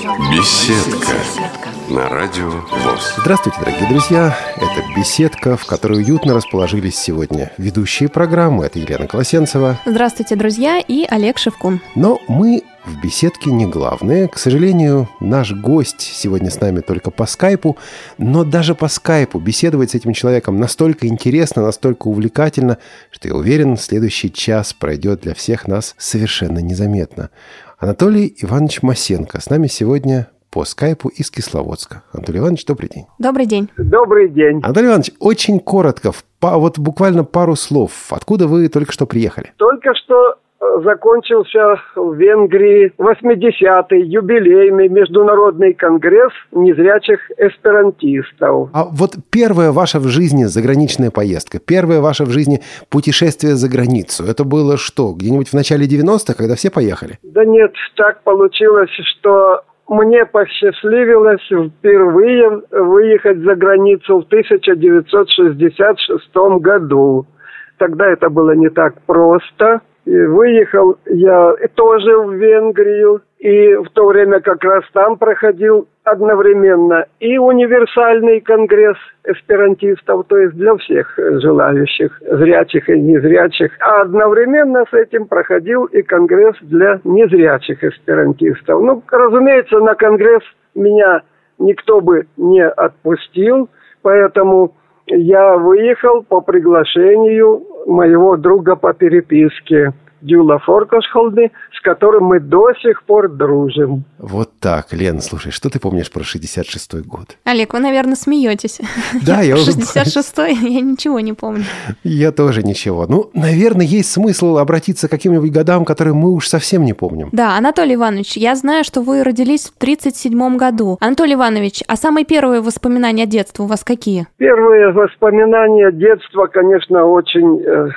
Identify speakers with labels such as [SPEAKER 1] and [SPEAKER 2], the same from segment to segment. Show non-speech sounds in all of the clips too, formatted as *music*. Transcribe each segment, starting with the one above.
[SPEAKER 1] Беседка на радио ВОЗ.
[SPEAKER 2] Здравствуйте, дорогие друзья. Это беседка, в которой уютно расположились сегодня ведущие программы. Это Елена Колосенцева.
[SPEAKER 3] Здравствуйте, друзья, и Олег Шевкун.
[SPEAKER 2] Но мы в беседке не главные. К сожалению, наш гость сегодня с нами только по скайпу, но даже по скайпу беседовать с этим человеком настолько интересно, настолько увлекательно, что я уверен, следующий час пройдет для всех нас совершенно незаметно. Анатолий Иванович Масенко с нами сегодня по скайпу из Кисловодска. Анатолий Иванович, добрый день.
[SPEAKER 3] Добрый день.
[SPEAKER 4] Добрый день.
[SPEAKER 2] Анатолий Иванович, очень коротко, вот буквально пару слов. Откуда вы только что приехали?
[SPEAKER 4] Только что закончился в Венгрии 80-й юбилейный международный конгресс незрячих эсперантистов.
[SPEAKER 2] А вот первая ваша в жизни заграничная поездка, первая ваша в жизни путешествие за границу, это было что, где-нибудь в начале 90-х, когда все поехали?
[SPEAKER 4] Да нет, так получилось, что мне посчастливилось впервые выехать за границу в 1966 году. Тогда это было не так просто. И выехал я тоже в Венгрию, и в то время как раз там проходил одновременно и универсальный конгресс эсперантистов, то есть для всех желающих, зрячих и незрячих, а одновременно с этим проходил и конгресс для незрячих эсперантистов. Ну, разумеется, на конгресс меня никто бы не отпустил, поэтому я выехал по приглашению моего друга по переписке Дюла Форкошхолды, с которым мы до сих пор дружим.
[SPEAKER 2] Вот так, Лен, слушай, что ты помнишь про 66-й год?
[SPEAKER 3] Олег, вы, наверное, смеетесь.
[SPEAKER 2] Да, я уже... *laughs*
[SPEAKER 3] 66-й, я ничего не помню.
[SPEAKER 2] Я тоже ничего. Ну, наверное, есть смысл обратиться к каким-нибудь годам, которые мы уж совсем не помним.
[SPEAKER 3] Да, Анатолий Иванович, я знаю, что вы родились в 37-м году. Анатолий Иванович, а самые первые воспоминания детства у вас какие?
[SPEAKER 4] Первые воспоминания детства, конечно, очень э,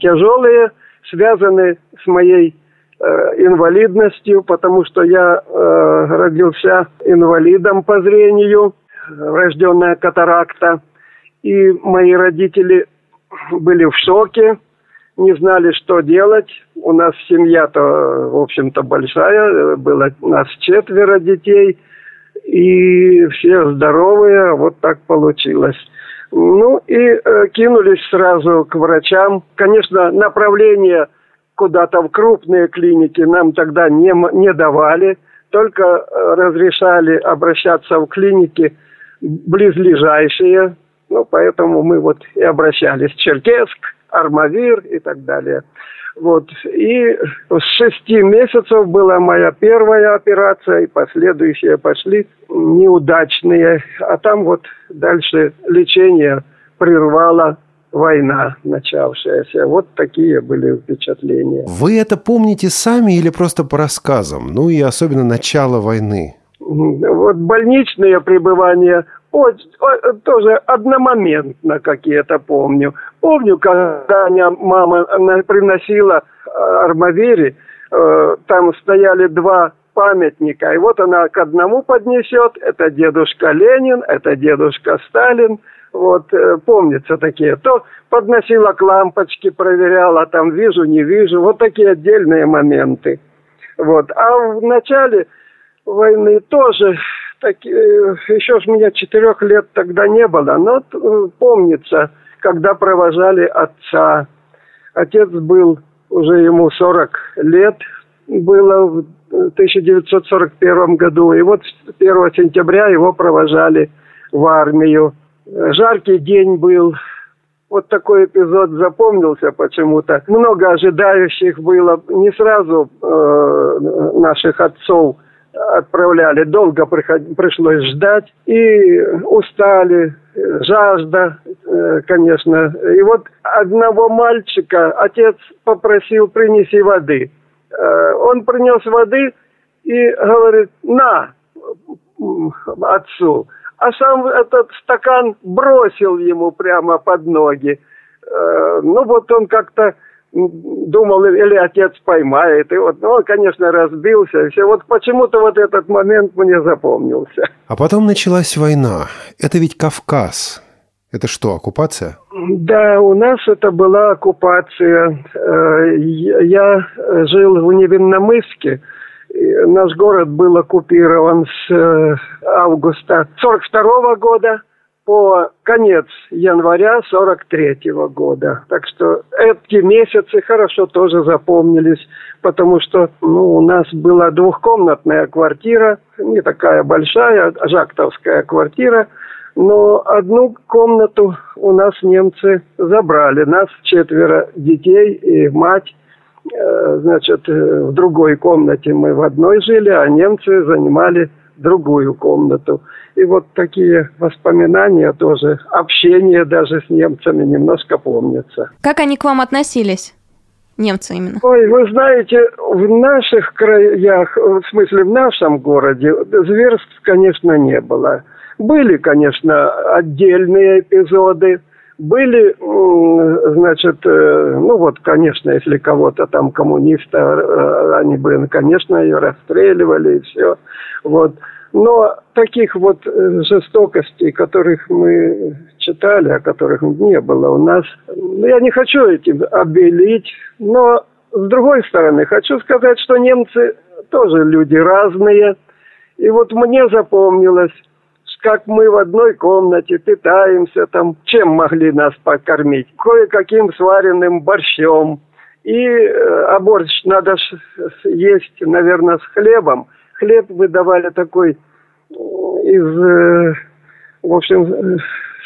[SPEAKER 4] тяжелые связаны с моей э, инвалидностью, потому что я э, родился инвалидом по зрению, рожденная катаракта, и мои родители были в шоке, не знали, что делать. У нас семья-то, в общем-то, большая, было нас четверо детей, и все здоровые, вот так получилось. Ну и э, кинулись сразу к врачам. Конечно, направление куда-то в крупные клиники нам тогда не, не давали, только э, разрешали обращаться в клиники близлежащие. Ну, поэтому мы вот и обращались. Черкесск, Армавир и так далее. Вот. И с шести месяцев была моя первая операция, и последующие пошли неудачные. А там вот дальше лечение прервало война начавшаяся. Вот такие были впечатления.
[SPEAKER 2] Вы это помните сами или просто по рассказам? Ну и особенно начало войны.
[SPEAKER 4] Вот больничные пребывания тоже одномоментно какие-то помню. Помню, когда мама приносила э, Армавире, э, там стояли два памятника, и вот она к одному поднесет, это дедушка Ленин, это дедушка Сталин, вот э, помнится такие. То подносила к лампочке, проверяла, там вижу, не вижу, вот такие отдельные моменты. Вот. А в начале войны тоже так, э, еще ж меня четырех лет тогда не было, но э, помнится, когда провожали отца. Отец был, уже ему 40 лет было в 1941 году. И вот 1 сентября его провожали в армию. Жаркий день был. Вот такой эпизод запомнился почему-то. Много ожидающих было. Не сразу э, наших отцов отправляли. Долго пришлось ждать. И устали, жажда, э, конечно. И вот одного мальчика отец попросил принеси воды. Э, он принес воды и говорит, на, отцу. А сам этот стакан бросил ему прямо под ноги. Э, ну вот он как-то думал, или отец поймает. И вот, ну, он, конечно, разбился. И все. Вот почему-то вот этот момент мне запомнился.
[SPEAKER 2] А потом началась война. Это ведь Кавказ. Это что, оккупация?
[SPEAKER 4] Да, у нас это была оккупация. Э, я жил в Невинномысске. наш город был оккупирован с э, августа 42 года по конец января 43 года. Так что эти месяцы хорошо тоже запомнились, потому что ну, у нас была двухкомнатная квартира, не такая большая, жактовская квартира, но одну комнату у нас немцы забрали. Нас четверо детей и мать Э, значит, э, в другой комнате мы в одной жили, а немцы занимали другую комнату. И вот такие воспоминания тоже, общение даже с немцами немножко помнится.
[SPEAKER 3] Как они к вам относились? Немцы именно.
[SPEAKER 4] Ой, вы знаете, в наших краях, в смысле в нашем городе, зверств, конечно, не было. Были, конечно, отдельные эпизоды, были, значит, э, ну вот, конечно, если кого-то там коммуниста, э, они бы, конечно, ее расстреливали и все. Вот. Но таких вот э, жестокостей, которых мы читали, о которых не было у нас, ну, я не хочу этим обелить, но с другой стороны, хочу сказать, что немцы тоже люди разные. И вот мне запомнилось, как мы в одной комнате питаемся, там, чем могли нас покормить? Кое-каким сваренным борщом. И, э, а борщ надо есть, наверное, с хлебом. Хлеб выдавали такой э, из, э, в общем,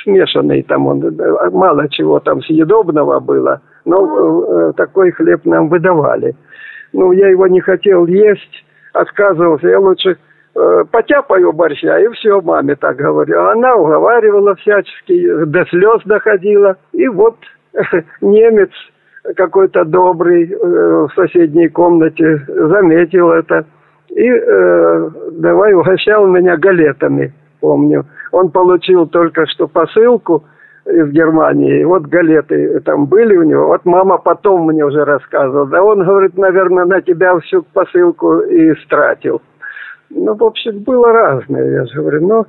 [SPEAKER 4] смешанный там, он, мало чего там съедобного было, но такой хлеб нам выдавали. Ну, я его не хотел есть, отказывался, я лучше э, потяпаю борща, и все, маме так говорю. Она уговаривала всячески, до слез доходила. И вот *laughs* немец какой-то добрый э, в соседней комнате заметил это. И э, давай угощал меня галетами, помню. Он получил только что посылку из Германии. И вот галеты там были у него. Вот мама потом мне уже рассказывала. Да он, говорит, наверное, на тебя всю посылку и стратил. Ну, в общем, было разное, я же говорю. Но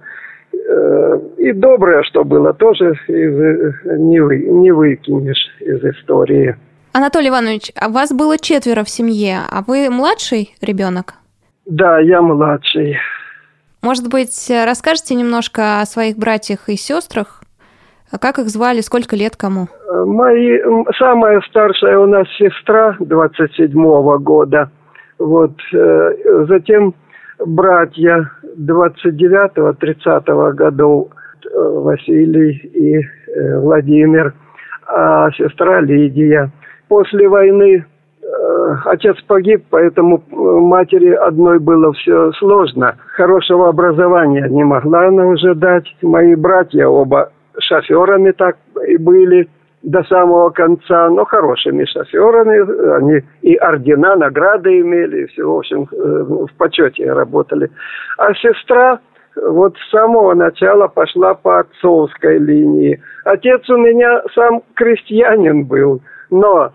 [SPEAKER 4] э, и доброе, что было, тоже из, не, вы, не выкинешь из истории.
[SPEAKER 3] Анатолий Иванович, а вас было четверо в семье, а вы младший ребенок?
[SPEAKER 4] Да, я младший.
[SPEAKER 3] Может быть, расскажете немножко о своих братьях и сестрах? Как их звали, сколько лет кому?
[SPEAKER 4] Мои, самая старшая у нас сестра 27-го года. Вот. Э, затем братья 29-30 годов э, Василий и э, Владимир, а сестра Лидия. После войны э, отец погиб, поэтому матери одной было все сложно. Хорошего образования не могла она уже дать. Мои братья оба шоферами так и были до самого конца, но хорошими шоферами. Они и ордена, награды имели, и все, в общем, э, в почете работали. А сестра вот с самого начала пошла по отцовской линии. Отец у меня сам крестьянин был, но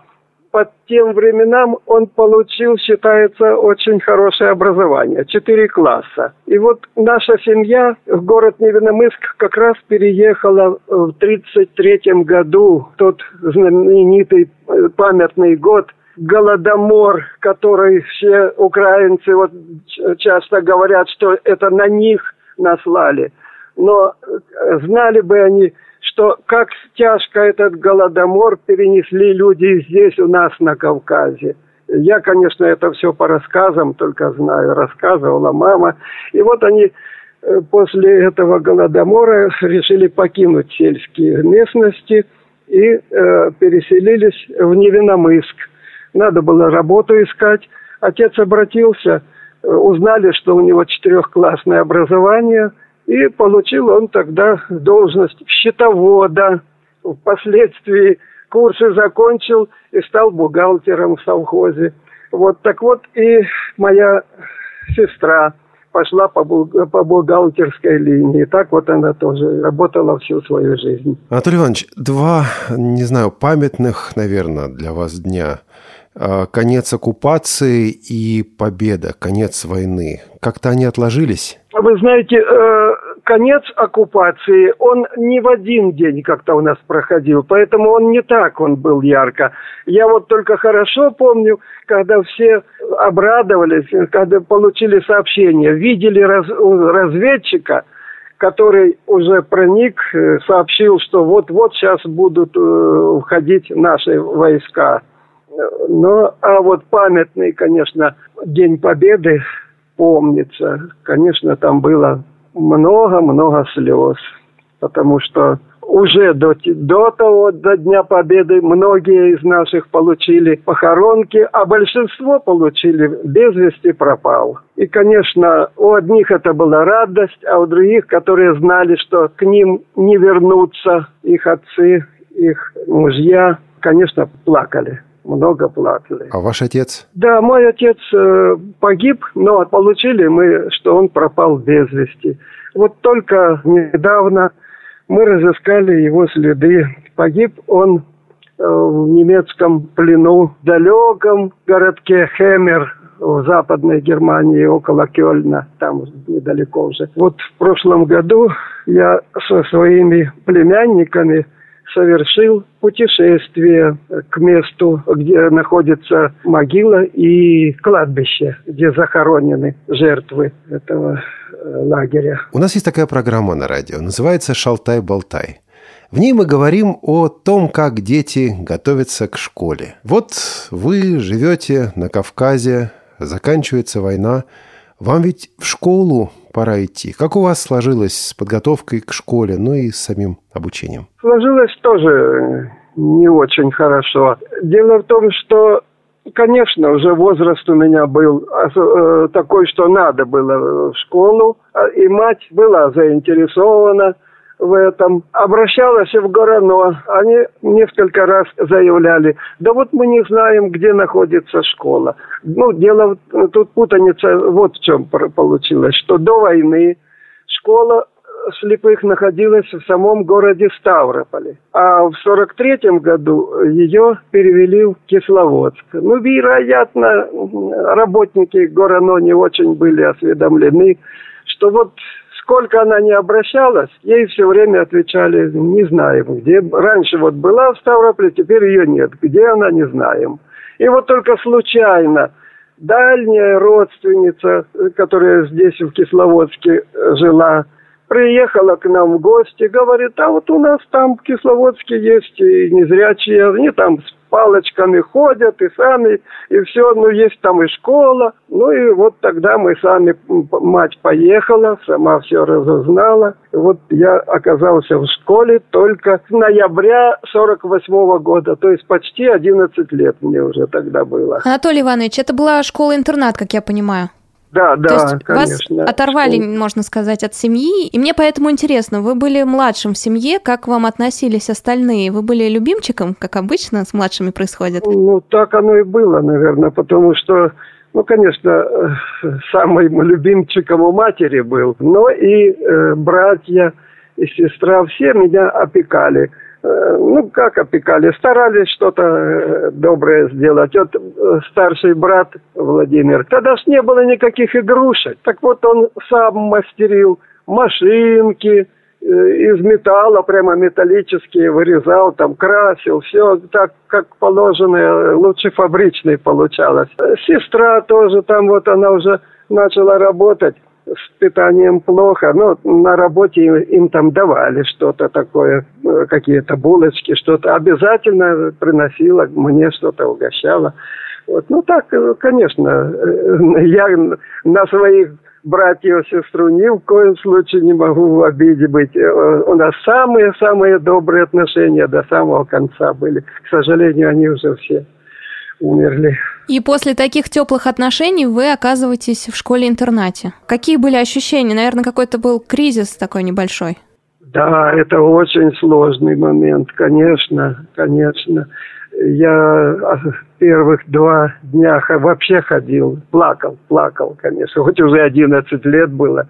[SPEAKER 4] по тем временам он получил, считается, очень хорошее образование, четыре класса. И вот наша семья в город Невиномыск как раз переехала в 1933 году, тот знаменитый э, памятный год, Голодомор, который все украинцы вот часто говорят, что это на них наслали. Но э, знали бы они, что как тяжко этот голодомор перенесли люди здесь у нас на Кавказе. Я, конечно, это все по рассказам только знаю, рассказывала мама. И вот они э, после этого голодомора решили покинуть сельские местности и э, переселились в Невиномыск. Надо было работу искать. Отец обратился, э, узнали, что у него четырехклассное образование – и получил он тогда должность счетовода. Впоследствии курсы закончил и стал бухгалтером в совхозе. Вот так вот и моя сестра пошла по, по бухгалтерской линии. Так вот она тоже работала всю свою жизнь.
[SPEAKER 2] Анатолий Иванович, два, не знаю, памятных, наверное, для вас дня. А, конец оккупации и победа, конец войны. Как-то они отложились?
[SPEAKER 4] Вы знаете, э, конец оккупации, он не в один день как-то у нас проходил, поэтому он не так он был ярко. Я вот только хорошо помню, когда все обрадовались, когда получили сообщение, видели раз, разведчика, который уже проник, э, сообщил, что вот-вот сейчас будут э, входить наши войска. Ну, а вот памятный, конечно, День Победы помнится. Конечно, там было много-много слез, потому что уже до, до того, до Дня Победы, многие из наших получили похоронки, а большинство получили без вести пропал. И, конечно, у одних это была радость, а у других, которые знали, что к ним не вернутся их отцы, их мужья, конечно, плакали много плакали.
[SPEAKER 2] А ваш отец?
[SPEAKER 4] Да, мой отец э, погиб, но получили мы, что он пропал без вести. Вот только недавно мы разыскали его следы. Погиб он э, в немецком плену в далеком городке Хемер в Западной Германии, около Кёльна, там недалеко уже. Вот в прошлом году я со своими племянниками – совершил путешествие к месту, где находится могила и кладбище, где захоронены жертвы этого э, лагеря.
[SPEAKER 2] У нас есть такая программа на радио, называется «Шалтай-болтай». В ней мы говорим о том, как дети готовятся к школе. Вот вы живете на Кавказе, заканчивается война, вам ведь в школу пора идти. Как у вас сложилось с подготовкой к школе, ну и с самим обучением?
[SPEAKER 4] Сложилось тоже не очень хорошо. Дело в том, что Конечно, уже возраст у меня был э, такой, что надо было в школу, а, и мать была заинтересована – в этом. Обращалась в Горано. Они несколько раз заявляли, да вот мы не знаем, где находится школа. Ну, дело, тут путаница вот в чем получилось, что до войны школа слепых находилась в самом городе Ставрополе. А в 43 году ее перевели в Кисловодск. Ну, вероятно, работники Горано не очень были осведомлены, что вот сколько она не обращалась, ей все время отвечали, не знаем, где. Раньше вот была в Ставрополе, теперь ее нет. Где она, не знаем. И вот только случайно дальняя родственница, которая здесь в Кисловодске жила, приехала к нам в гости, говорит, а вот у нас там в Кисловодске есть и незрячие, они там с палочками ходят и сами, и все, ну есть там и школа. Ну и вот тогда мы сами, мать поехала, сама все разузнала. И вот я оказался в школе только с ноября 48 -го года, то есть почти 11 лет мне уже тогда было.
[SPEAKER 3] Анатолий Иванович, это была школа-интернат, как я понимаю.
[SPEAKER 4] Да, да,
[SPEAKER 3] То есть конечно. вас оторвали, можно сказать, от семьи. И мне поэтому интересно, вы были младшим в семье, как к вам относились остальные? Вы были любимчиком, как обычно с младшими происходит?
[SPEAKER 4] Ну, так оно и было, наверное, потому что ну, конечно, самым любимчиком у матери был, но и э, братья и сестра все меня опекали. Э, ну, как опекали, старались что-то э, доброе сделать. Вот э, старший брат Владимир, тогда ж не было никаких игрушек. Так вот он сам мастерил машинки, из металла, прямо металлические, вырезал, там, красил, все так, как положено, лучше фабричной получалось. Сестра тоже там, вот она уже начала работать с питанием плохо, но на работе им там давали что-то такое, э, какие-то булочки, что-то. Обязательно приносила, мне что-то угощала. Вот. Ну так, э, конечно, э, я на своих братьев сестру ни в коем случае не могу в обиде быть. У нас самые-самые добрые отношения до самого конца были. К сожалению, они уже все умерли.
[SPEAKER 3] И после таких теплых отношений вы оказываетесь в школе-интернате. Какие были ощущения? Наверное, какой-то был кризис такой небольшой.
[SPEAKER 4] Да, это очень сложный момент, конечно, конечно. Я а, первых два дня вообще ходил, плакал, плакал, конечно. Хоть уже 11 лет было,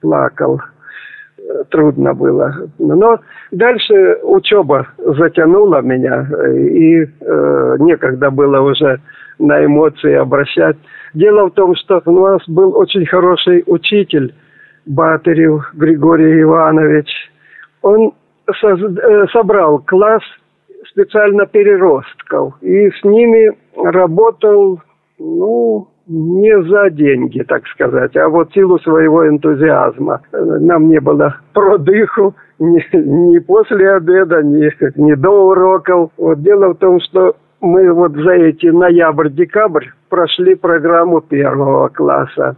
[SPEAKER 4] плакал. Трудно было. Но дальше учеба затянула меня, и э, некогда было уже на эмоции обращать. Дело в том, что у нас был очень хороший учитель Батырев Григорий Иванович, он э, собрал класс специально переростков и с ними работал, ну, не за деньги, так сказать, а вот силу своего энтузиазма. Нам не было продыху *laughs* ни, ни после обеда, ни, ни до уроков. Вот дело в том, что мы вот за эти ноябрь-декабрь прошли программу первого класса.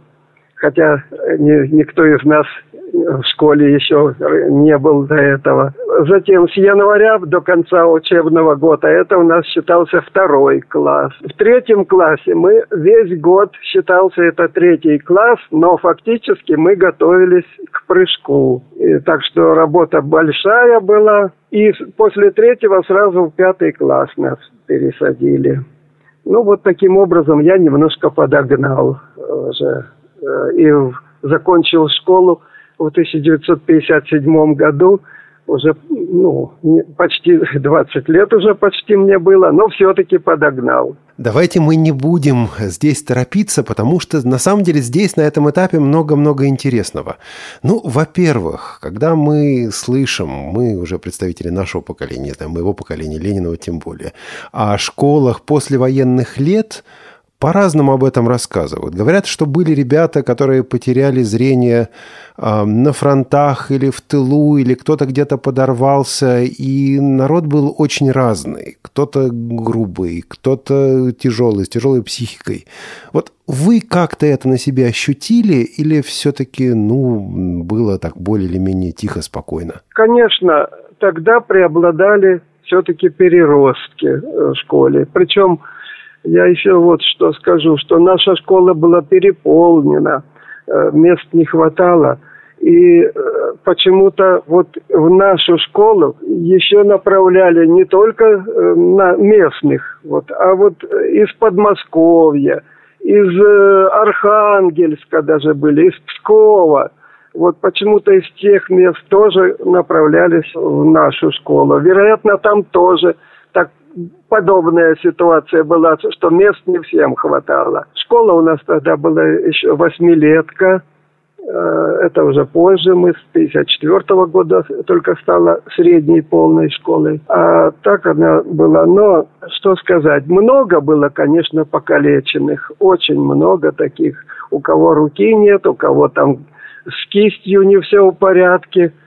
[SPEAKER 4] Хотя ни, никто из нас в школе еще не был до этого. Затем с января до конца учебного года это у нас считался второй класс. В третьем классе мы весь год считался это третий класс, но фактически мы готовились к прыжку. И, так что работа большая была. И после третьего сразу в пятый класс нас пересадили. Ну, вот таким образом я немножко подогнал уже. Э, и закончил школу в 1957 году уже ну, почти 20 лет уже почти мне было, но все-таки подогнал.
[SPEAKER 2] Давайте мы не будем здесь торопиться, потому что на самом деле здесь на этом этапе много-много интересного. Ну, во-первых, когда мы слышим, мы уже представители нашего поколения, там, моего поколения, Ленинова тем более, о школах послевоенных лет – по-разному об этом рассказывают. Говорят, что были ребята, которые потеряли зрение э, на фронтах или в тылу, или кто-то где-то подорвался, и народ был очень разный. Кто-то грубый, кто-то тяжелый, с тяжелой психикой. Вот вы как-то это на себе ощутили, или все-таки, ну, было так более или менее тихо, спокойно?
[SPEAKER 4] Конечно, тогда преобладали все-таки переростки в школе. Причем я еще вот что скажу, что наша школа была переполнена, э, мест не хватало. И э, почему-то вот в нашу школу еще направляли не только э, на местных, вот, а вот из Подмосковья, из Архангельска даже были, из Пскова. Вот почему-то из тех мест тоже направлялись в нашу школу. Вероятно, там тоже подобная ситуация была, что мест не всем хватало. Школа у нас тогда была еще восьмилетка. Э, это уже позже, мы с 54 года только стала средней полной школой. А так она была. Но, что сказать, много было, конечно, покалеченных. Очень много таких, у кого руки нет, у кого там с кистью не все в порядке –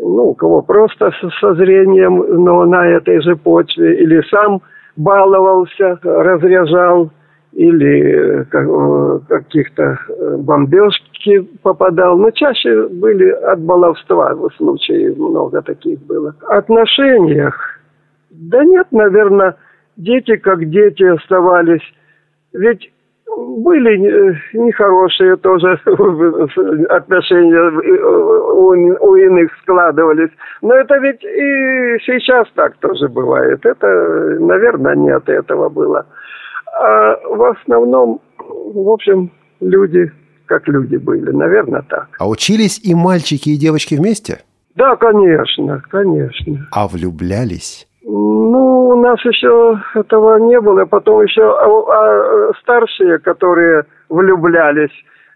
[SPEAKER 4] ну, у кого просто со зрением, но на этой же почве, или сам баловался, разряжал, или э, каких-то э, бомбежки попадал. Но чаще были от баловства в случае, много таких было. отношениях, да нет, наверное, дети как дети оставались. Ведь были э, нехорошие тоже *laughs* отношения у, у иных складывались. Но это ведь и сейчас так тоже бывает. Это, наверное, не от этого было. А в основном, в общем, люди как люди были. Наверное, так.
[SPEAKER 2] А учились и мальчики, и девочки вместе?
[SPEAKER 4] Да, конечно, конечно.
[SPEAKER 2] А влюблялись?
[SPEAKER 4] Ну, у нас еще этого не было. Потом еще а, а старшие, которые влюблялись,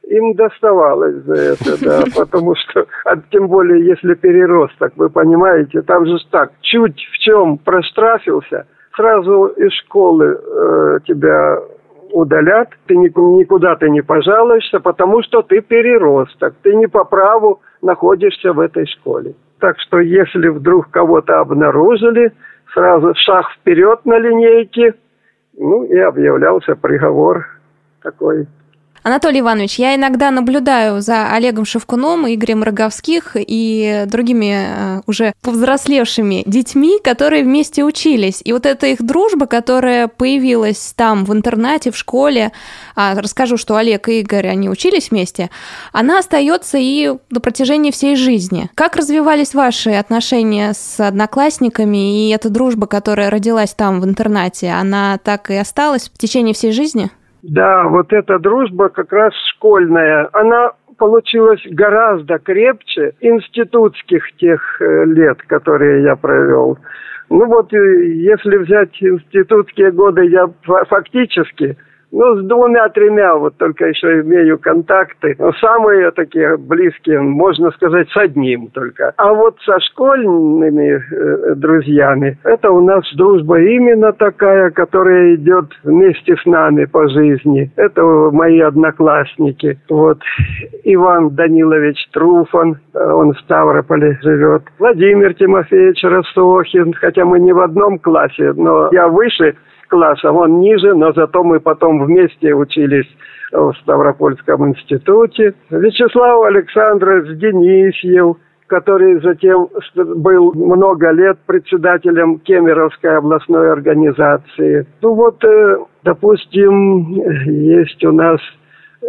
[SPEAKER 4] им доставалось за это, *laughs* да, потому что, а тем более, если переросток, вы понимаете, там же так, чуть в чем проштрафился, сразу из школы э, тебя удалят, ты никуда ты не пожалуешься, потому что ты переросток, ты не по праву находишься в этой школе. Так что если вдруг кого-то обнаружили, сразу шаг вперед на линейке, ну и объявлялся приговор такой
[SPEAKER 3] Анатолий Иванович, я иногда наблюдаю за Олегом Шевкуном, Игорем Роговских и другими э, уже повзрослевшими детьми, которые вместе учились. И вот эта их дружба, которая появилась там в интернате, в школе, а, расскажу, что Олег и Игорь, они учились вместе, она остается и на протяжении всей жизни. Как развивались ваши отношения с одноклассниками, и эта дружба, которая родилась там в интернате, она так и осталась в течение всей жизни?
[SPEAKER 4] Да, вот эта дружба как раз школьная, она получилась гораздо крепче институтских тех э, лет, которые я провел. Ну вот, если взять институтские годы, я фактически Ну, с двумя-тремя вот только еще имею контакты. Но самые такие близкие, можно сказать, с одним только. А вот со школьными э, друзьями, это у нас дружба именно такая, которая идет вместе с нами по жизни. Это мои одноклассники. Вот Иван Данилович Труфан, э, он в Ставрополе живет. Владимир Тимофеевич Ростохин, хотя мы не в одном классе, но я выше класса, он ниже, но зато мы потом вместе учились в Ставропольском институте. Вячеслав Александрович Денисьев, который затем был много лет председателем Кемеровской областной организации. Ну вот, э, допустим, есть у нас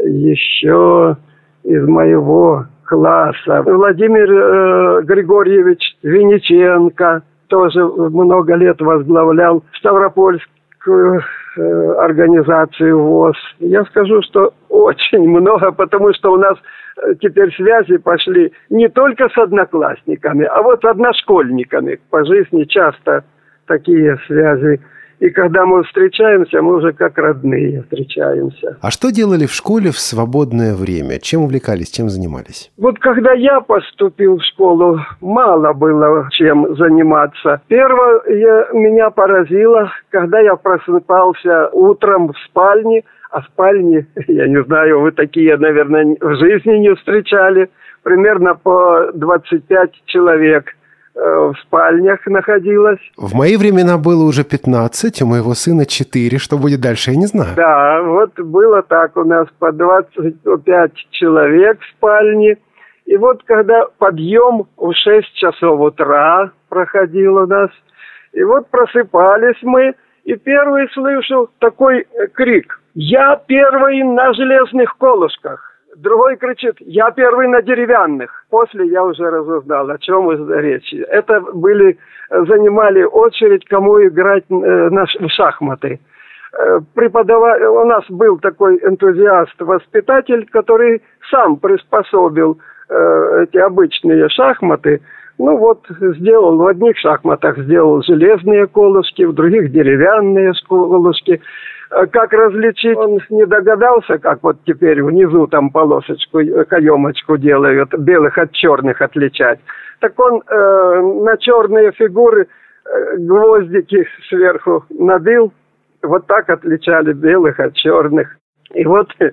[SPEAKER 4] еще из моего класса Владимир э, Григорьевич Винниченко, тоже много лет возглавлял Ставропольск э, организацию ВОЗ. Я скажу, что очень много, потому что у нас э, теперь связи пошли не только с одноклассниками, а вот одношкольниками. По жизни часто такие связи и когда мы встречаемся, мы уже как родные встречаемся.
[SPEAKER 2] А что делали в школе в свободное время? Чем увлекались, чем занимались?
[SPEAKER 4] Вот когда я поступил в школу, мало было чем заниматься. Первое меня поразило, когда я просыпался утром в спальне, а в спальне, *laughs* я не знаю, вы такие, наверное, в жизни не встречали, примерно по 25 человек – в спальнях находилась.
[SPEAKER 2] В мои времена было уже 15, у моего сына 4. Что будет дальше, я не знаю.
[SPEAKER 4] Да, вот было так у нас по 25 человек в спальне. И вот когда подъем в 6 часов утра проходил у нас, и вот просыпались мы, и первый слышу такой крик. «Я первый на железных колышках!» Другой кричит, я первый на деревянных. После я уже разузнал, о чем речь. Это были, занимали очередь, кому играть э, в шахматы. Э, преподава... У нас был такой энтузиаст-воспитатель, который сам приспособил э, эти обычные шахматы. Ну вот, сделал в одних шахматах сделал железные колышки, в других деревянные колышки. Э, как различить, он не догадался, как вот теперь внизу там полосочку, э, каемочку делают, белых от черных отличать. Так он э, на черные фигуры э, гвоздики сверху набил, вот так отличали белых от черных. И вот э,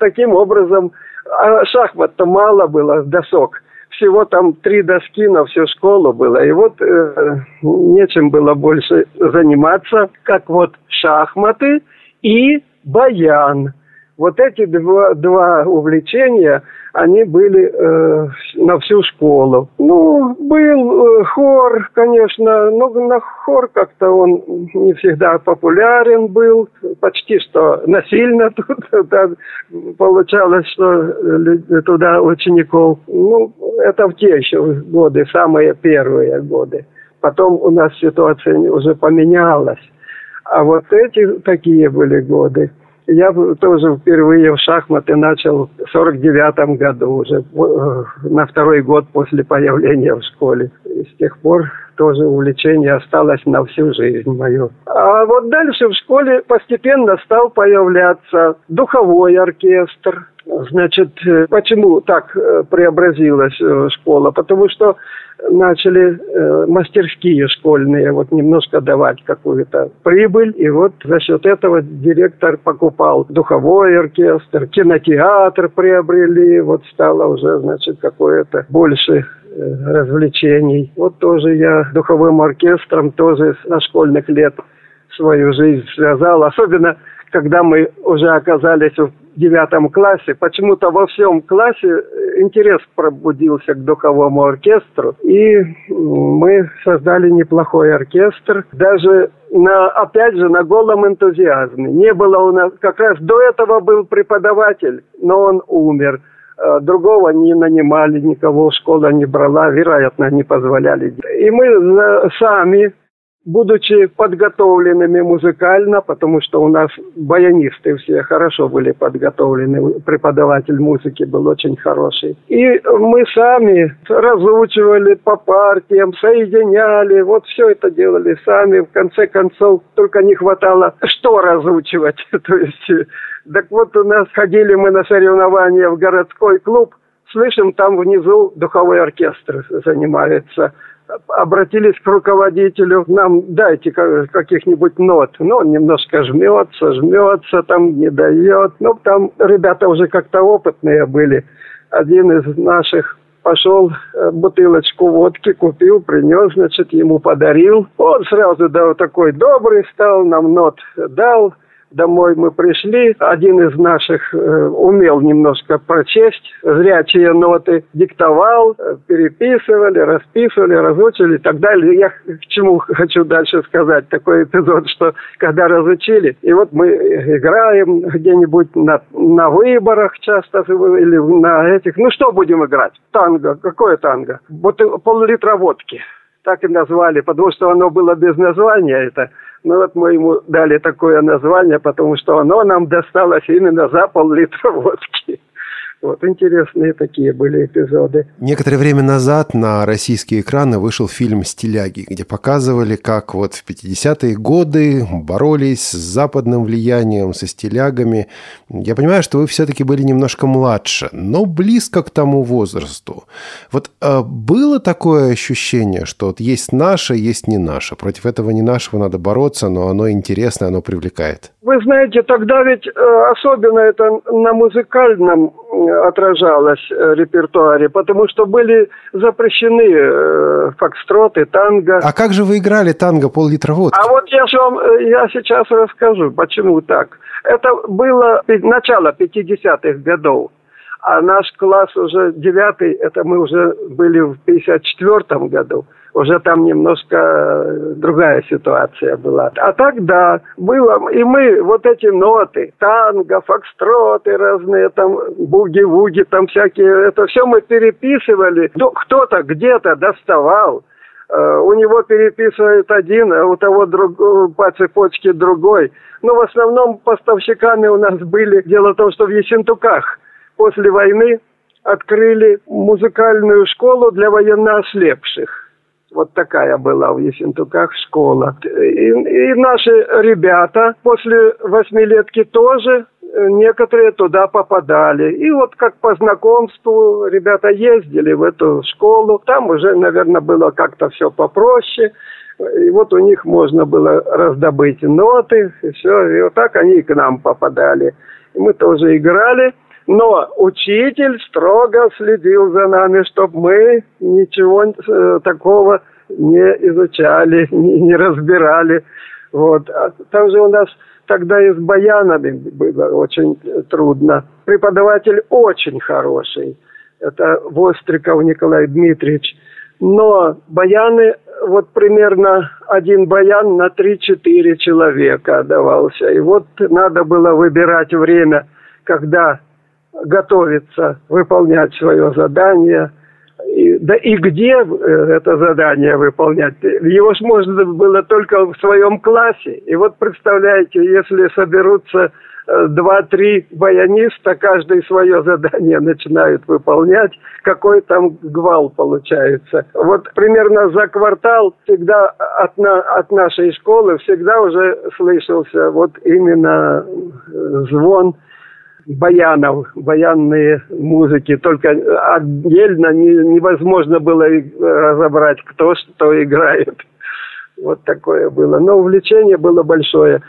[SPEAKER 4] таким образом, а шахмат-то мало было, досок – всего там три доски на всю школу было. И вот э, нечем было больше заниматься, как вот шахматы и баян. Вот эти два, два увлечения, они были э, на всю школу. Ну, был э, хор, конечно, но на хор как-то он не всегда популярен был, почти что насильно *laughs* тут да, получалось, что туда учеников. Ну, это в те еще годы, самые первые годы. Потом у нас ситуация уже поменялась. А вот эти такие были годы. Я тоже впервые в шахматы начал в 49 году, уже э, на второй год после появления в школе. И с тех пор тоже увлечение осталось на всю жизнь мою. А вот дальше в школе постепенно стал появляться духовой оркестр, Значит, э, почему так э, преобразилась школа? Потому что начали э, мастерские школьные вот немножко давать какую-то прибыль. И вот за счет этого директор покупал духовой оркестр, кинотеатр приобрели. Вот стало уже, значит, какое-то больше э, развлечений. Вот тоже я духовым оркестром тоже со школьных лет свою жизнь связал. Особенно, когда мы уже оказались в девятом классе, почему-то во всем классе интерес пробудился к духовому оркестру, и мы создали неплохой оркестр, даже на, опять же, на голом энтузиазме. Не было у нас, как раз до этого был преподаватель, но он умер. Э, другого не нанимали, никого школа не брала, вероятно, не позволяли. И мы сами будучи подготовленными музыкально, потому что у нас баянисты все хорошо были подготовлены, преподаватель музыки был очень хороший. И мы сами разучивали по партиям, соединяли, вот все это делали сами. В конце концов, только не хватало, что разучивать. *laughs* То есть, так вот у нас ходили мы на соревнования в городской клуб, слышим, там внизу духовой оркестр занимается – обратились к руководителю, нам дайте каких-нибудь нот. Ну, он немножко жмется, жмется, там не дает. Ну, там ребята уже как-то опытные были. Один из наших пошел э, бутылочку водки, купил, принес, значит, ему подарил. Он сразу да, такой добрый стал, нам нот дал – домой мы пришли, один из наших э, умел немножко прочесть зрячие ноты, диктовал, э, переписывали, расписывали, разучили и так далее. Я к чему хочу дальше сказать, такой эпизод, что когда разучили, и вот мы играем где-нибудь на, на выборах часто или на этих, ну что будем играть? Танго. Какое танго? Вот пол-литра водки. Так и назвали, потому что оно было без названия, это ну вот мы ему дали такое название, потому что оно нам досталось именно за пол-литра водки. Вот интересные такие были эпизоды.
[SPEAKER 2] Некоторое время назад на российские экраны вышел фильм «Стиляги», где показывали, как вот в 50-е годы боролись с западным влиянием, со стилягами. Я понимаю, что вы все-таки были немножко младше, но близко к тому возрасту. Вот э, было такое ощущение, что вот есть наше, есть не наше. Против этого не нашего надо бороться, но оно интересно, оно привлекает.
[SPEAKER 4] Вы знаете, тогда ведь э, особенно это на музыкальном отражалось э, репертуаре, потому что были запрещены э, фокстроты, танго.
[SPEAKER 2] А как же вы играли танго пол-литра водки?
[SPEAKER 4] А вот я же вам э, я сейчас расскажу, почему так. Это было начало 50-х годов. А наш класс уже девятый, это мы уже были в 54 году уже там немножко э, другая ситуация была. А тогда было, и мы вот эти ноты, танго, фокстроты разные, там буги-вуги, там всякие, это все мы переписывали. Ну, кто-то где-то доставал, э, у него переписывает один, а у того друг, по цепочке другой. Но в основном поставщиками у нас были, дело в том, что в Ессентуках после войны открыли музыкальную школу для военноослепших. Вот такая была в Ессентуках школа. И, и наши ребята после восьмилетки тоже э, некоторые туда попадали. И вот как по знакомству ребята ездили в эту школу. Там уже, наверное, было как-то все попроще. И вот у них можно было раздобыть ноты, и все. И вот так они и к нам попадали. И мы тоже играли. Но учитель строго следил за нами, чтобы мы ничего э, такого не изучали, *laughs* не, разбирали. Вот. А там же у нас тогда и с баянами было очень трудно. Преподаватель очень хороший. Это Востриков Николай Дмитриевич. Но баяны, вот примерно один баян на 3-4 человека давался. И вот надо было выбирать время, когда готовиться выполнять свое задание. И, да и где э, это задание выполнять? Его можно было только в своем классе. И вот представляете, если соберутся э, два-три баяниста, каждый свое задание *laughs* начинают выполнять, какой там гвал получается. Вот примерно за квартал всегда от, на, от нашей школы всегда уже слышался вот именно э, звон баянов, баянные музыки. Только отдельно не, невозможно было разобрать, кто что играет. Вот такое было. Но увлечение было большое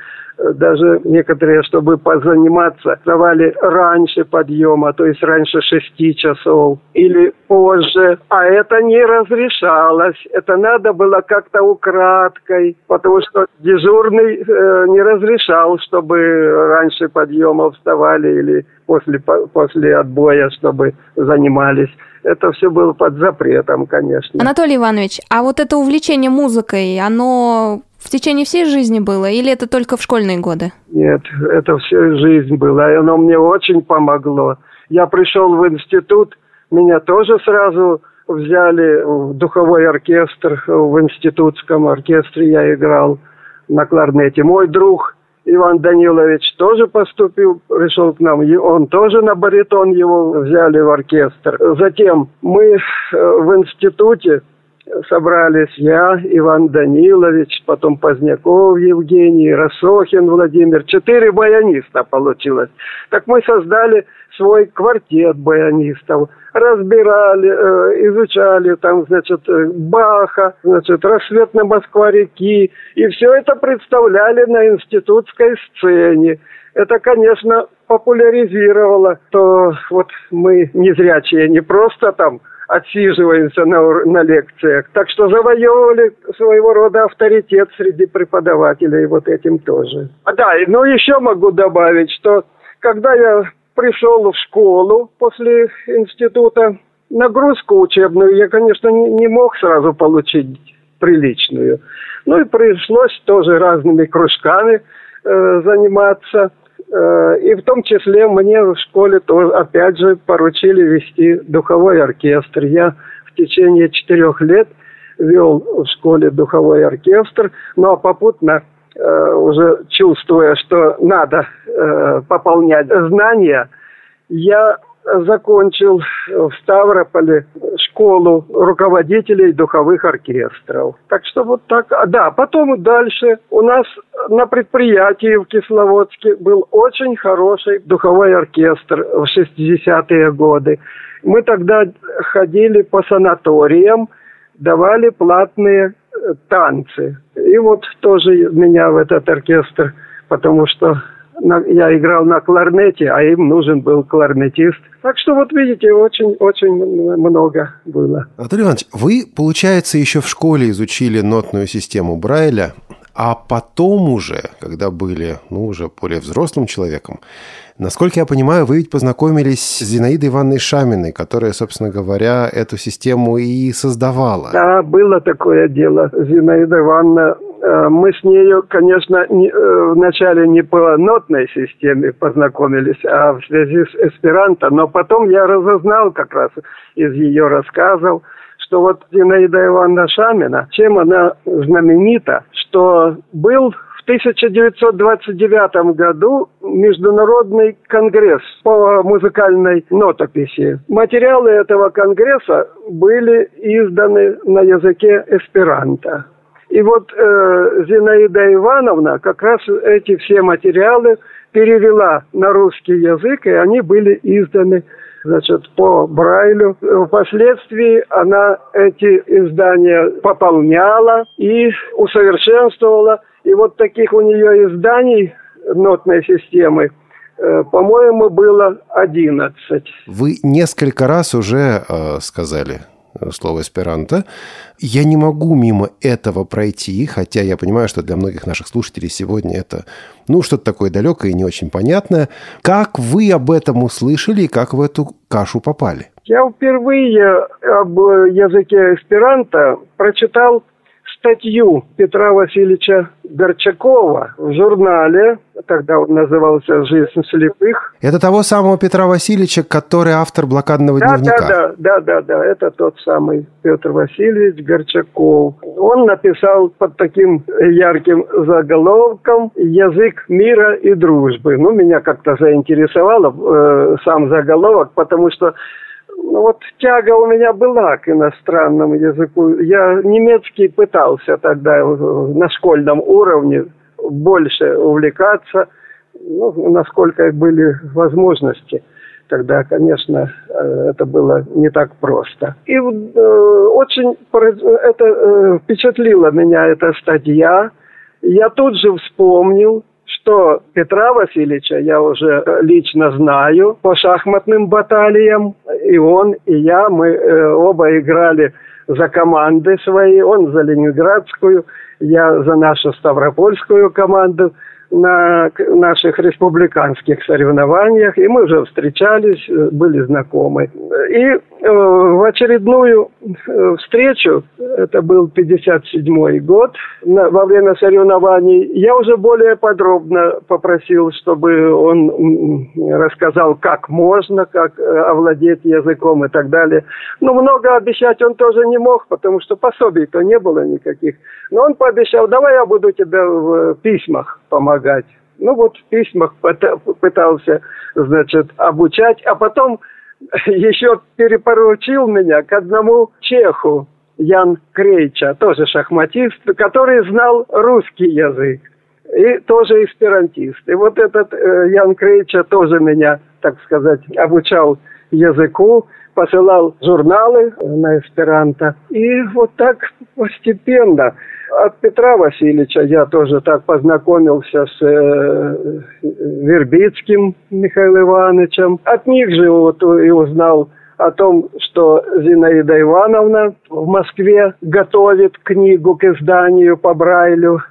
[SPEAKER 4] даже некоторые, чтобы позаниматься, давали раньше подъема, то есть раньше шести часов или позже. А это не разрешалось. Это надо было как-то украдкой, потому что дежурный э, не разрешал, чтобы раньше подъема вставали или после, после отбоя, чтобы занимались. Это все было под запретом, конечно.
[SPEAKER 3] Анатолий Иванович, а вот это увлечение музыкой, оно в течение всей жизни было или это только в школьные годы?
[SPEAKER 4] Нет, это всю жизнь было, и оно мне очень помогло. Я пришел в институт, меня тоже сразу взяли в духовой оркестр, в институтском оркестре я играл на кларнете. Мой друг Иван Данилович тоже поступил, пришел к нам, он тоже на баритон его взяли в оркестр. Затем мы э, в институте собрались я, Иван Данилович, потом Поздняков Евгений, Росохин Владимир. Четыре баяниста получилось. Так мы создали свой квартет баянистов. Разбирали, э, изучали там, значит, э, Баха, значит, рассвет на Москва-реки. И все это представляли на институтской сцене. Это, конечно, популяризировало, то вот мы незрячие не просто там отсиживаемся на, на лекциях. Так что завоевывали своего рода авторитет среди преподавателей вот этим тоже. А, да, ну еще могу добавить, что когда я пришел в школу после института, нагрузку учебную я, конечно, не, не мог сразу получить приличную. Ну и пришлось тоже разными кружками э, заниматься. Э, и в том числе мне в школе тоже, опять же, поручили вести духовой оркестр. Я в течение четырех лет вел в школе духовой оркестр, но попутно э, уже чувствуя, что надо э, пополнять знания, я закончил в Ставрополе школу руководителей духовых оркестров. Так что вот так. А, да, потом дальше у нас на предприятии в Кисловодске был очень хороший духовой оркестр в 60-е годы. Мы тогда ходили по санаториям, давали платные э, танцы. И вот тоже меня в этот оркестр, потому что я играл на кларнете, а им нужен был кларнетист. Так что вот видите, очень-очень много было.
[SPEAKER 2] Анатолий Иванович, вы, получается, еще в школе изучили нотную систему Брайля, а потом уже, когда были, ну, уже более взрослым человеком, насколько я понимаю, вы ведь познакомились с Зинаидой Ивановной Шаминой, которая, собственно говоря, эту систему и создавала.
[SPEAKER 4] Да, было такое дело. Зинаида Ивановна мы с нею, конечно, не, э, вначале не по нотной системе познакомились, а в связи с эсперанто, но потом я разузнал как раз из ее рассказов, что вот Зинаида Ивановна Шамина, чем она знаменита, что был в 1929 году Международный конгресс по музыкальной нотописи. Материалы этого конгресса были изданы на языке эсперанто. И вот э, Зинаида Ивановна как раз эти все материалы перевела на русский язык, и они были изданы значит, по Брайлю. Впоследствии она эти издания пополняла и усовершенствовала. И вот таких у нее изданий нотной системы э, по-моему, было 11.
[SPEAKER 2] Вы несколько раз уже э, сказали слово эсперанто. Я не могу мимо этого пройти, хотя я понимаю, что для многих наших слушателей сегодня это, ну, что-то такое далекое и не очень понятное. Как вы об этом услышали и как в эту кашу попали?
[SPEAKER 4] Я впервые об языке эсперанто прочитал статью Петра Васильевича Горчакова в журнале, тогда он назывался «Жизнь слепых».
[SPEAKER 2] Это того самого Петра Васильевича, который автор блокадного
[SPEAKER 4] да,
[SPEAKER 2] дневника?
[SPEAKER 4] Да, да, да, да, это тот самый Петр Васильевич Горчаков. Он написал под таким ярким заголовком «Язык мира и дружбы». Ну, меня как-то заинтересовало э, сам заголовок, потому что ну, вот тяга у меня была к иностранному языку. Я немецкий пытался тогда на школьном уровне больше увлекаться, ну, насколько были возможности. Тогда, конечно, э, это было не так просто. И э, очень это э, впечатлила меня эта статья. Я тут же вспомнил что Петра Васильевича я уже лично знаю по шахматным баталиям. И он, и я, мы э, оба играли за команды свои. Он за Ленинградскую, я за нашу Ставропольскую команду на наших республиканских соревнованиях, и мы уже встречались, были знакомы. И э, в очередную э, встречу, это был 57 год, во время соревнований, я уже более подробно попросил, чтобы он рассказал, как можно, как э, овладеть языком и так далее. Но много обещать он тоже не мог, потому что пособий-то не было никаких. Но он пообещал, давай я буду тебе в письмах помогать. Ну вот в письмах пытался, значит, обучать, а потом *laughs* еще перепоручил меня к одному чеху, Ян Крейча, тоже шахматист, который знал русский язык и тоже эсперантист. И вот этот э, Ян Крейча тоже меня, так сказать, обучал языку, посылал журналы на эсперанто. И вот так постепенно от Петра Васильевича я тоже так познакомился с э, Вербицким Михаилом Ивановичем. От них же вот и узнал о том, что Зинаида Ивановна в Москве готовит книгу к изданию по Брайлю.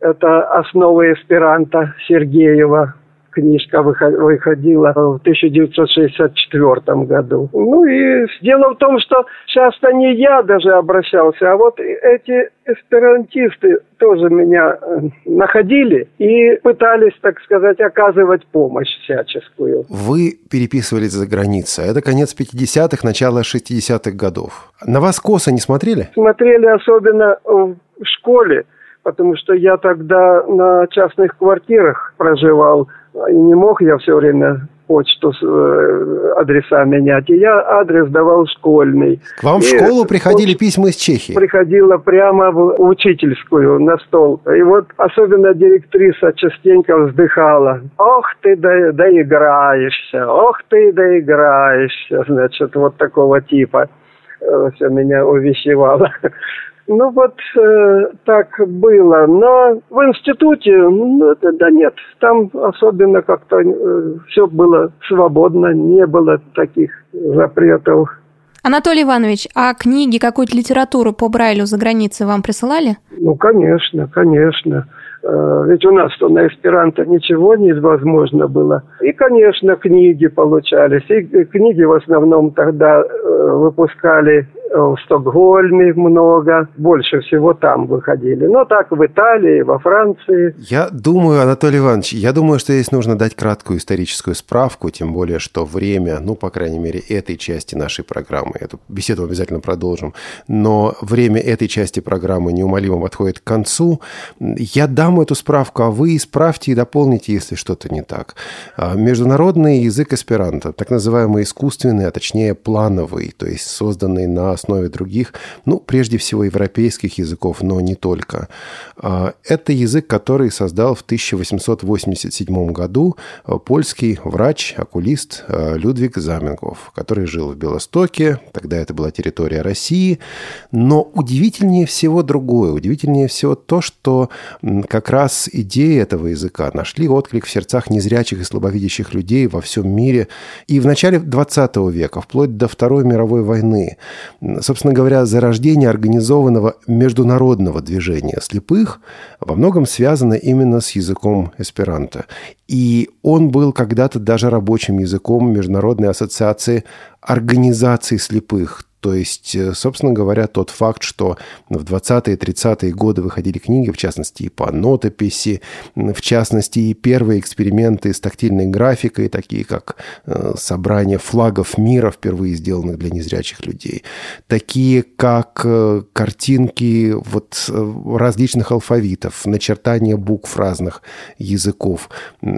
[SPEAKER 4] Это «Основы эсперанто» Сергеева книжка выходила в 1964 году. Ну и дело в том, что часто не я даже обращался, а вот эти эсперантисты тоже меня э, находили и пытались, так сказать, оказывать помощь всяческую.
[SPEAKER 2] Вы переписывались за границей. Это конец 50-х, начало 60-х годов. На вас косо не смотрели?
[SPEAKER 4] Смотрели особенно в школе, потому что я тогда на частных квартирах проживал. И не мог я все время почту, э, адреса менять. И я адрес давал школьный.
[SPEAKER 2] К вам
[SPEAKER 4] и
[SPEAKER 2] в школу приходили письма из Чехии?
[SPEAKER 4] Приходила прямо в учительскую на стол. И вот особенно директриса частенько вздыхала. Ох ты, да, доиграешься, ох ты, доиграешься. Значит, вот такого типа э, все меня увещевало. Ну вот э, так было. Но в институте, ну, да нет, там особенно как-то э, все было свободно, не было таких запретов.
[SPEAKER 3] Анатолий Иванович, а книги, какую-то литературу по Брайлю за границей вам присылали?
[SPEAKER 4] Ну, конечно, конечно. Э, ведь у нас-то на эсперанто ничего невозможно было. И, конечно, книги получались. И книги в основном тогда э, выпускали в Стокгольме много, больше всего там выходили. Но так в Италии, во Франции.
[SPEAKER 2] Я думаю, Анатолий Иванович, я думаю, что здесь нужно дать краткую историческую справку, тем более, что время, ну, по крайней мере, этой части нашей программы, эту беседу обязательно продолжим, но время этой части программы неумолимо подходит к концу. Я дам эту справку, а вы исправьте и дополните, если что-то не так. А, международный язык эсперанто, так называемый искусственный, а точнее плановый, то есть созданный на основе других, ну, прежде всего, европейских языков, но не только. А, это язык, который создал в 1887 году а, польский врач, окулист а, Людвиг Заменгов, который жил в Белостоке, тогда это была территория России. Но удивительнее всего другое, удивительнее всего то, что как раз идеи этого языка нашли отклик в сердцах незрячих и слабовидящих людей во всем мире и в начале 20 века, вплоть до Второй мировой войны собственно говоря, зарождение организованного международного движения слепых во многом связано именно с языком эсперанто. И он был когда-то даже рабочим языком Международной ассоциации организаций слепых, то есть, э, собственно говоря, тот факт, что в 20-е 30-е годы выходили книги, в частности, и по нотописи, в частности, и первые эксперименты с тактильной графикой, такие как э, собрание флагов мира, впервые сделанных для незрячих людей, такие как э, картинки вот различных алфавитов, начертание букв разных языков.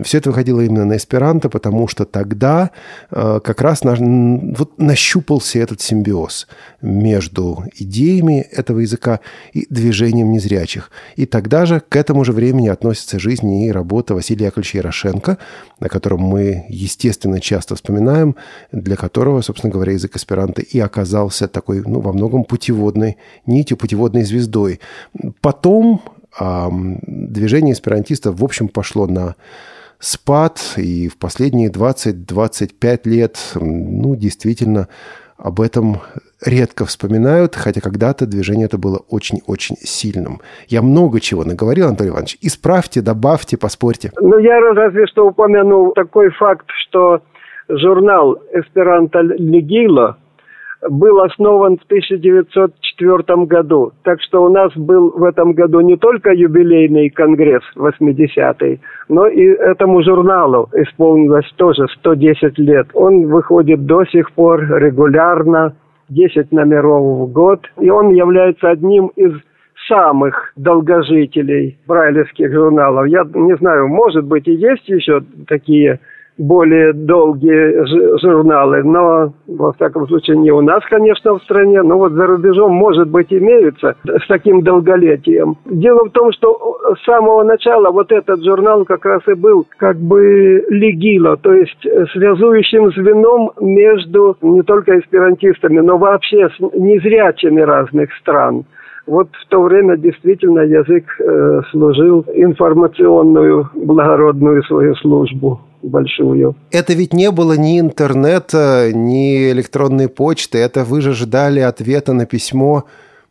[SPEAKER 2] Все это выходило именно на эсперанто, потому что тогда как раз вот нащупался этот симбиоз симбиоз между идеями этого языка и движением незрячих. И тогда же к этому же времени относится жизнь и работа Василия Яковлевича Ярошенко, о котором мы, естественно, часто вспоминаем, для которого, собственно говоря, язык аспиранта и оказался такой, ну, во многом путеводной нитью, путеводной звездой. Потом э, движение эсперантистов, в общем, пошло на спад, и в последние 20-25 лет, ну, действительно, об этом редко вспоминают, хотя когда-то движение это было очень-очень сильным. Я много чего наговорил, Анатолий Иванович. Исправьте, добавьте, поспорьте.
[SPEAKER 4] Ну, я разве что упомянул такой факт, что журнал «Эсперанто Легило» был основан в 1904 году. Так что у нас был в этом году не только юбилейный конгресс 80-й, но и этому журналу исполнилось тоже 110 лет. Он выходит до сих пор регулярно, 10 номеров в год, и он является одним из самых долгожителей брайлевских журналов. Я не знаю, может быть и есть еще такие более долгие журналы, но, во всяком случае, не у нас, конечно, в стране, но вот за рубежом, может быть, имеются с таким долголетием. Дело в том, что с самого начала вот этот журнал как раз и был как бы легило, то есть связующим звеном между не только эсперантистами, но вообще незрячими разных стран. Вот в то время действительно язык э, служил информационную благородную свою службу большую.
[SPEAKER 2] Это ведь не было ни интернета, ни электронной почты. Это вы же ждали ответа на письмо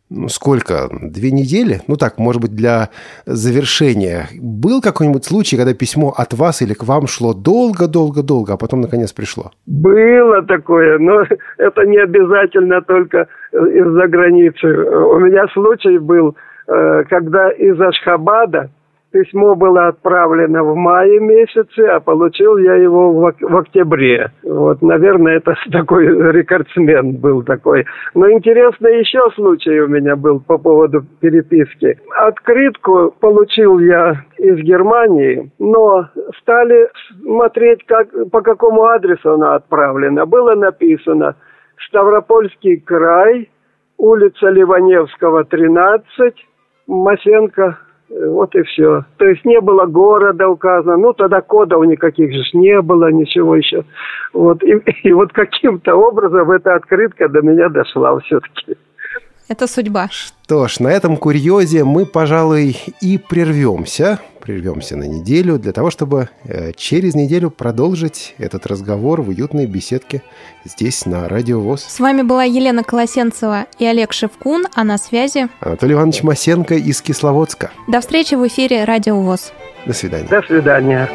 [SPEAKER 2] ну, сколько, две недели? Ну так, может быть, для завершения. Был какой-нибудь случай, когда письмо от вас или к вам шло долго-долго-долго, а потом наконец пришло?
[SPEAKER 4] Было такое, но *laughs* это не обязательно только из-за границы. У меня случай был, э, когда из Ашхабада Письмо было отправлено в мае месяце, а получил я его в, октябре. Вот, наверное, это *laughs* такой рекордсмен был такой. Но интересный еще случай у меня был по поводу переписки. Открытку получил я из Германии, но стали смотреть, как, по какому адресу она отправлена. Было написано Ставропольский край, улица Ливаневского, 13, Масенко вот и все. То есть не было города указано, ну тогда кодов никаких же не было, ничего еще. Вот и, *laughs* и вот каким-то образом эта открытка до меня дошла все-таки.
[SPEAKER 3] Это судьба.
[SPEAKER 2] Что ж, на этом курьезе мы, пожалуй, и прервемся. Прервемся на неделю для того, чтобы э, через неделю продолжить этот разговор в уютной беседке здесь, на Радио ВОЗ.
[SPEAKER 3] С вами была Елена Колосенцева и Олег Шевкун, а на связи
[SPEAKER 2] Анатолий Иванович Масенко из Кисловодска.
[SPEAKER 3] До встречи в эфире Радио ВОЗ.
[SPEAKER 2] До свидания.
[SPEAKER 4] До свидания.